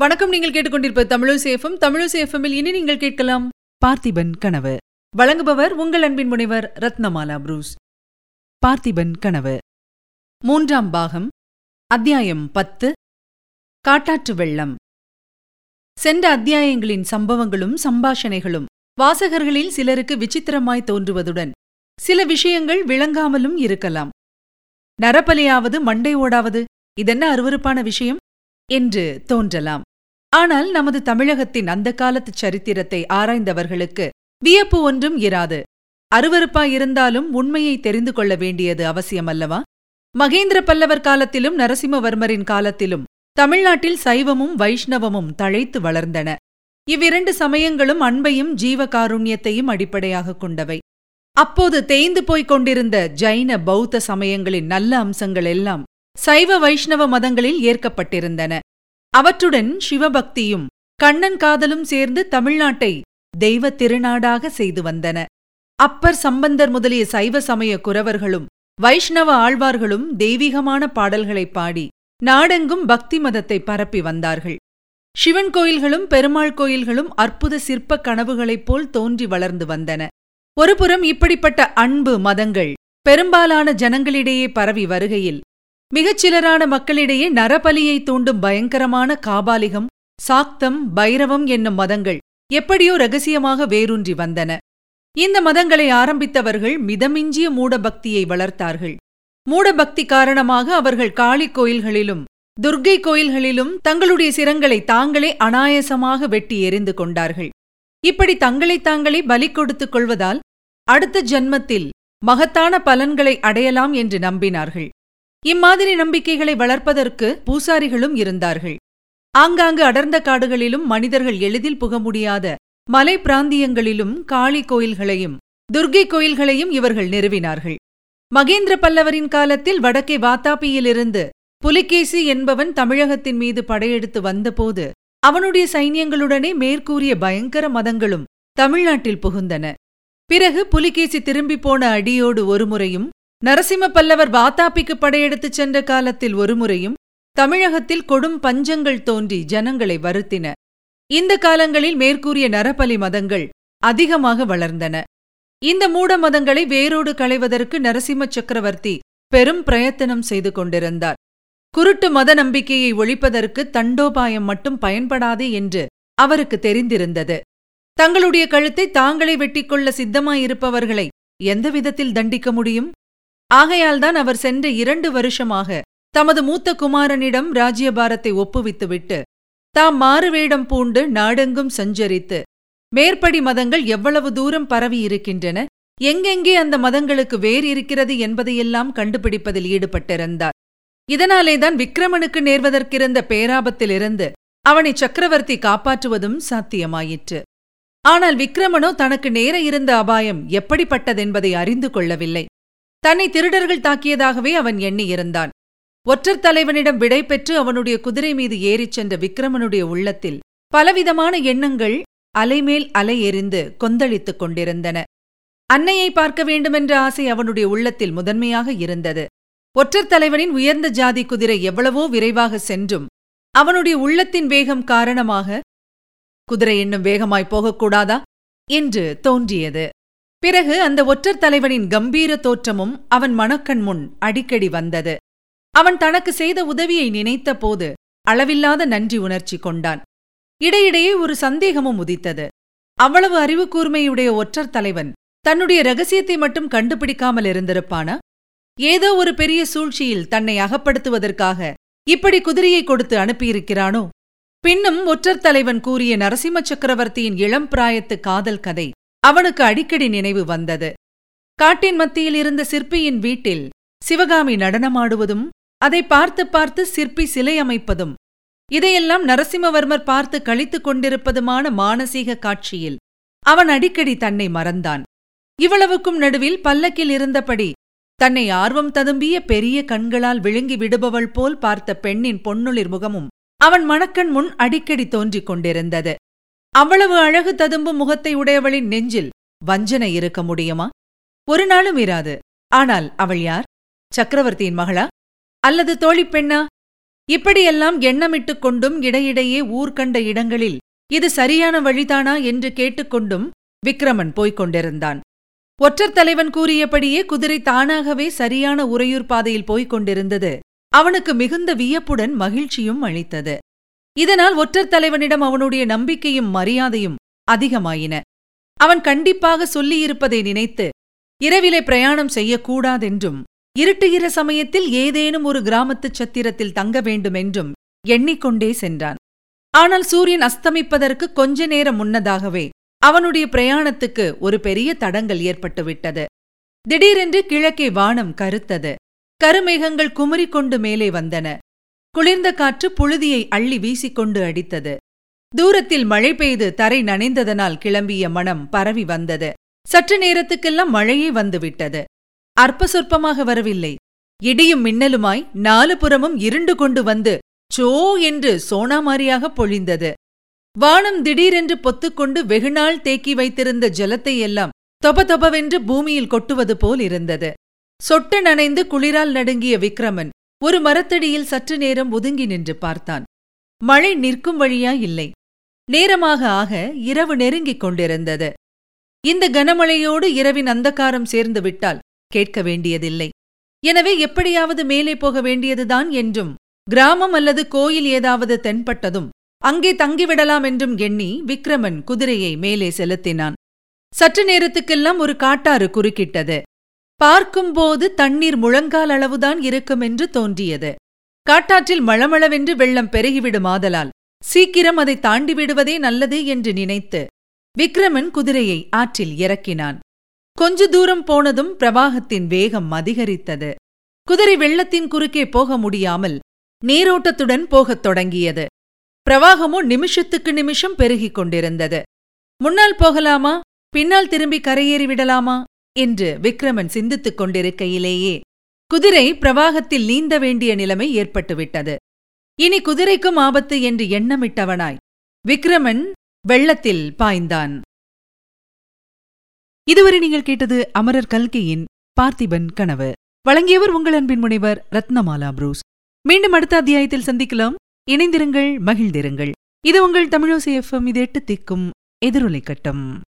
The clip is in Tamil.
வணக்கம். நீங்கள் கேட்டுக்கொண்டிருப்ப தமிழசேஃபம் தமிழசேஃபமில் இனி நீங்கள் கேட்கலாம் பார்த்திபன் கனவு. வழங்குபவர் உங்கள் அன்பின் முனைவர் ரத்னமாலா புரூஸ். பார்த்திபன் கனவு. மூன்றாம் பாகம். அத்தியாயம் பத்து. காட்டாற்று வெள்ளம். சென்ற அத்தியாயங்களின் சம்பவங்களும் சம்பாஷணைகளும் வாசகர்களில் சிலருக்கு விசித்திரமாய் தோன்றுவதுடன் சில விஷயங்கள் விளங்காமலும் இருக்கலாம். நரபலியாவது மண்டை ஓடாவது இதென்ன அருவருப்பான விஷயம்? என்று தோன்றலாம். ஆனால் நமது தமிழகத்தின் அந்த காலத்து சரித்திரத்தை ஆராய்ந்தவர்களுக்கு வியப்பு ஒன்றும் இராது. அருவருப்பாயிருந்தாலும் உண்மையை தெரிந்து கொள்ள வேண்டியது அவசியமல்லவா? மகேந்திர பல்லவர் காலத்திலும் நரசிம்மவர்மரின் காலத்திலும் தமிழ்நாட்டில் சைவமும் வைஷ்ணவமும் தழைத்து வளர்ந்தன. இவ்விரண்டு சமயங்களும் அன்பையும் ஜீவகாருண்யத்தையும் அடிப்படையாகக் கொண்டவை. அப்போது தேய்ந்து போய்க் கொண்டிருந்த ஜைன பௌத்த சமயங்களின் நல்ல அம்சங்கள் எல்லாம் சைவ வைஷ்ணவ மதங்களில் ஏற்கப்பட்டிருந்தன. அவற்றுடன் சிவபக்தியும் கண்ணன் காதலும் சேர்ந்து தமிழ்நாட்டை தெய்வ திருநாடாக செய்து வந்தன. அப்பர் சம்பந்தர் முதலிய சைவ சமய குரவர்களும் வைஷ்ணவ ஆழ்வார்களும் தெய்வீகமான பாடல்களைப் பாடி நாடெங்கும் பக்தி மதத்தை பரப்பி வந்தார்கள். சிவன் கோயில்களும் பெருமாள் கோயில்களும் அற்புத சிற்ப கனவுகளைப் போல் தோன்றி வளர்ந்து வந்தன. ஒருபுறம் இப்படிப்பட்ட அன்பு மதங்கள் பெரும்பாலான ஜனங்களிடையே பரவி வருகையில் மிகச்சிலரான மக்களிடையே நரபலியை தூண்டும் பயங்கரமான காபாலிகம் சாக்தம் பைரவம் என்னும் மதங்கள் எப்படியோ ரகசியமாக வேரூன்றி வந்தன. இந்த மதங்களை ஆரம்பித்தவர்கள் மிதமிஞ்சிய மூடபக்தியை வளர்த்தார்கள். மூடபக்தி காரணமாக அவர்கள் காளி கோயில்களிலும் துர்க்கை கோயில்களிலும் தங்களுடைய சிரங்களை தாங்களே அனாயசமாக வெட்டி எறிந்து கொண்டார்கள். இப்படி தங்களைத் தாங்களே பலி கொடுத்துக் கொள்வதால் அடுத்த ஜன்மத்தில் மகத்தான பலன்களை அடையலாம் என்று நம்பினார்கள். இம்மாதிரி நம்பிக்கைகளை வளர்ப்பதற்கு பூசாரிகளும் இருந்தார்கள். ஆங்காங்கு அடர்ந்த காடுகளிலும் மனிதர்கள் எளிதில் புக முடியாத மலை பிராந்தியங்களிலும் காளி கோயில்களையும் துர்க்கை கோயில்களையும் இவர்கள் நிறுவினார்கள். மகேந்திர பல்லவரின் காலத்தில் வடக்கே வாத்தாப்பியிலிருந்து புலிகேசி என்பவன் தமிழகத்தின் மீது படையெடுத்து வந்தபோது அவனுடைய சைன்யங்களுடனே மேற்கூறிய பயங்கர மதங்களும் தமிழ்நாட்டில் புகுந்தன. பிறகு புலிகேசி திரும்பிப் போன அடியோடு ஒருமுறையும் நரசிம்ம பல்லவர் வாத்தாப்பிக்கு படையெடுத்துச் சென்ற காலத்தில் ஒருமுறையும் தமிழகத்தில் கொடும் பஞ்சங்கள் தோன்றி ஜனங்களை வருத்தின. இந்த காலங்களில் மேற்கூறிய நரபலி மதங்கள் அதிகமாக வளர்ந்தன. இந்த மூட மதங்களை வேரோடு களைவதற்கு நரசிம்ம சக்கரவர்த்தி பெரும் பிரயத்தனம் செய்து கொண்டிருந்தார். குருட்டு மத நம்பிக்கையை ஒழிப்பதற்கு தண்டோபாயம் மட்டும் பயன்படாது என்று அவருக்கு தெரிந்திருந்தது. தங்களுடைய கழுத்தை தாங்களே வெட்டிக்கொள்ள சித்தமாயிருப்பவர்களை எந்த விதத்தில் தண்டிக்க முடியும்? ஆகையால்தான் அவர் சென்ற இரண்டு வருஷமாக தமது மூத்த குமாரனிடம் ராஜ்யபாரத்தை ஒப்புவித்துவிட்டு தாம் மாறுவேடம் பூண்டு நாடெங்கும் சஞ்சரித்து மேற்படி மதங்கள் எவ்வளவு தூரம் பரவி இருக்கின்றன எங்கெங்கே அந்த மதங்களுக்கு வேர் இருக்கிறது என்பதையெல்லாம் கண்டுபிடிப்பதில் ஈடுபட்டிருந்தார். இதனாலேதான் விக்ரமனுக்கு நேர்வதற்கிருந்த பேராபத்திலிருந்து அவனை சக்கரவர்த்தி காப்பாற்றுவதும் சாத்தியமாயிற்று. ஆனால் விக்ரமனோ தனக்கு நேர இருந்த அபாயம் எப்படிப்பட்டதென்பதை அறிந்து கொள்ளவில்லை. தன்னை திருடர்கள் தாக்கியதாகவே அவன் எண்ணியிருந்தான். ஒற்றர் தலைவனிடம் விடை பெற்று அவனுடைய குதிரை மீது ஏறிச் சென்ற விக்ரமனுடைய உள்ளத்தில் பலவிதமான எண்ணங்கள் அலைமேல் அலை எறிந்து கொந்தளித்துக் கொண்டிருந்தன. அன்னையை பார்க்க வேண்டுமென்ற ஆசை அவனுடைய உள்ளத்தில் முதன்மையாக இருந்தது. ஒற்றர் தலைவனின் உயர்ந்த ஜாதி குதிரை எவ்வளவோ விரைவாக சென்றும் அவனுடைய உள்ளத்தின் வேகம் காரணமாக குதிரை இன்னும் வேகமாய் போகக்கூடாதா? என்று தோன்றியது. பிறகு அந்த ஒற்றர் தலைவனின் கம்பீர தோற்றமும் அவன் மனக்கண் முன் அடிக்கடி வந்தது. அவன் தனக்கு செய்த உதவியை நினைத்த போது அளவில்லாத நன்றி உணர்ச்சி கொண்டான். இடையிடையே ஒரு சந்தேகமும் உதித்தது. அவ்வளவு அறிவு கூர்மையுடைய ஒற்றர் தலைவன் தன்னுடைய ரகசியத்தை மட்டும் கண்டுபிடிக்காமல் இருந்திருப்பானா? ஏதோ ஒரு பெரிய சூழ்ச்சியில் தன்னை அகப்படுத்துவதற்காக இப்படி குதிரையை கொடுத்து அனுப்பியிருக்கிறானோ? பின்னும் ஒற்றர் தலைவன் கூறிய நரசிம்ம சக்கரவர்த்தியின் இளம் பிராயத்து காதல் கதை அவனுக்கு அடிக்கடி நினைவு வந்தது. காட்டின் மத்தியில் இருந்த சிற்பியின் வீட்டில் சிவகாமி நடனமாடுவதும் அதை பார்த்து பார்த்து சிற்பி சிலை அமைப்பதும் இதையெல்லாம் நரசிம்மவர்மர் பார்த்து கழித்துக் கொண்டிருப்பதுமான மானசீக காட்சியில் அவன் அடிக்கடி தன்னை மறந்தான். இவ்வளவுக்கும் நடுவில் பல்லக்கில் இருந்தபடி தன்னை ஆர்வம் ததும்பிய பெரிய கண்களால் விழுங்கி விடுபவள் போல் பார்த்த பெண்ணின் பொன்னுளிர் முகமும் அவன் மணக்கண் முன் அடிக்கடி தோன்றிக் கொண்டிருந்தது. அவ்வளவு அழகு ததும்பும் முகத்தை உடையவளின் நெஞ்சில் வஞ்சனை இருக்க முடியுமா? ஒரு நாளும் இராது. ஆனால் அவள் யார்? சக்கரவர்த்தியின் மகளா? அல்லது தோழிப் பெண்ணா? இப்படியெல்லாம் எண்ணமிட்டுக் கொண்டும் இடையிடையே ஊர்கண்ட இடங்களில் இது சரியான வழிதானா என்று கேட்டுக்கொண்டும் விக்ரமன் போய்க் கொண்டிருந்தான். ஒற்றர் தலைவன் கூறியபடியே குதிரை தானாகவே சரியான உறையூர் பாதையில் போய்க் கொண்டிருந்தது. அவனுக்கு மிகுந்த வியப்புடன் மகிழ்ச்சியும் அளித்தது. இதனால் ஒற்றர் தலைவனிடம் அவனுடைய நம்பிக்கையும் மரியாதையும் அதிகமாயின. அவன் கண்டிப்பாக சொல்லியிருப்பதை நினைத்து இரவிலே பிரயாணம் செய்யக்கூடாதென்றும் இருட்டுகிற சமயத்தில் ஏதேனும் ஒரு கிராமத்துச் சத்திரத்தில் தங்க வேண்டுமென்றும் எண்ணிக்கொண்டே சென்றான். ஆனால் சூரியன் அஸ்தமிப்பதற்கு கொஞ்ச நேரம் முன்னதாகவே அவனுடைய பிரயாணத்துக்கு ஒரு பெரிய தடங்கல் ஏற்பட்டுவிட்டது. திடீரென்று கிழக்கே வானம் கருத்தது. கருமேகங்கள் குமுறிக்கொண்டு மேலே வந்தன. குளிர்ந்த காற்று புழுதியை அள்ளி வீசிக்கொண்டு அடித்தது. தூரத்தில் மழை பெய்து தரை நனைந்ததனால் கிளம்பிய மனம் பரவி வந்தது. சற்று நேரத்துக்கெல்லாம் மழையே வந்துவிட்டது. அற்ப சொற்பமாக வரவில்லை. இடியும் மின்னலுமாய் நாலு புறமும் இருண்டு கொண்டு வந்து சோ என்று சோனாமாரியாக பொழிந்தது. வானம் திடீரென்று பொத்துக்கொண்டு வெகுநாள் தேக்கி வைத்திருந்த ஜலத்தை எல்லாம் தொப தொபவென்று பூமியில் கொட்டுவது போல் இருந்தது. சொட்டு நனைந்து குளிரால் நடுங்கிய விக்ரமன் ஒரு மரத்தடியில் சற்று நேரம் ஒதுங்கி நின்று பார்த்தான். மழை நிற்கும் வழியா இல்லை. நேரமாக ஆக இரவு நெருங்கிக் கொண்டிருந்தது. இந்த கனமழையோடு இரவின் அந்தகாரம் சேர்ந்து விட்டால் கேட்க வேண்டியதில்லை. எனவே எப்படியாவது மேலே போக வேண்டியதுதான் என்றும் கிராமம் அல்லது கோயில் ஏதாவது தென்பட்டதும் அங்கே தங்கிவிடலாம் என்றும் எண்ணி விக்ரமன் குதிரையை மேலே செலுத்தினான். சற்று நேரத்துக்கெல்லாம் ஒரு காட்டாறு குறுக்கிட்டது. பார்க்கும்போது தண்ணீர் முழங்கால் அளவுதான் இருக்கும் என்று தோன்றியது. காட்டாற்றில் மளமளவென்று வெள்ளம் பெருகிவிடும் ஆதலால் சீக்கிரம் அதை தாண்டி விடுவதே நல்லது என்று நினைத்து விக்ரமன் குதிரையை ஆற்றில் இறக்கினான். கொஞ்ச தூரம் போனதும் பிரவாகத்தின் வேகம் அதிகரித்தது. குதிரை வெள்ளத்தின் குறுக்கே போக முடியாமல் நீரோட்டத்துடன் போகத் தொடங்கியது. பிரவாகமோ நிமிஷத்துக்கு நிமிஷம் பெருகிக் கொண்டிருந்தது. முன்னால் போகலாமா? பின்னால் திரும்பி கரையேறி விடலாமா என்று விக்ரமன் சிந்தித்துக் கொண்டிருக்கையிலேயே குதிரை பிரவாகத்தில் நீந்த வேண்டிய நிலைமை ஏற்பட்டுவிட்டது. இனி குதிரைக்கும் ஆபத்து என்று எண்ணமிட்டவனாய் விக்ரமன் வெள்ளத்தில் பாய்ந்தான். இதுவரை நீங்கள் கேட்டது அமரர் கல்கியின் பார்த்திபன் கனவு. வழங்கியவர் உங்கள் அன்பின் முனைவர் ரத்னமாலா புரூஸ். மீண்டும் அடுத்த அத்தியாயத்தில் சந்திக்கலாம். இணைந்திருங்கள் மகிழ்ந்திருங்கள். இது உங்கள் தமிழோசி எஃப்எம். இது எட்டு திக்கும் எதிரொலை கட்டம்.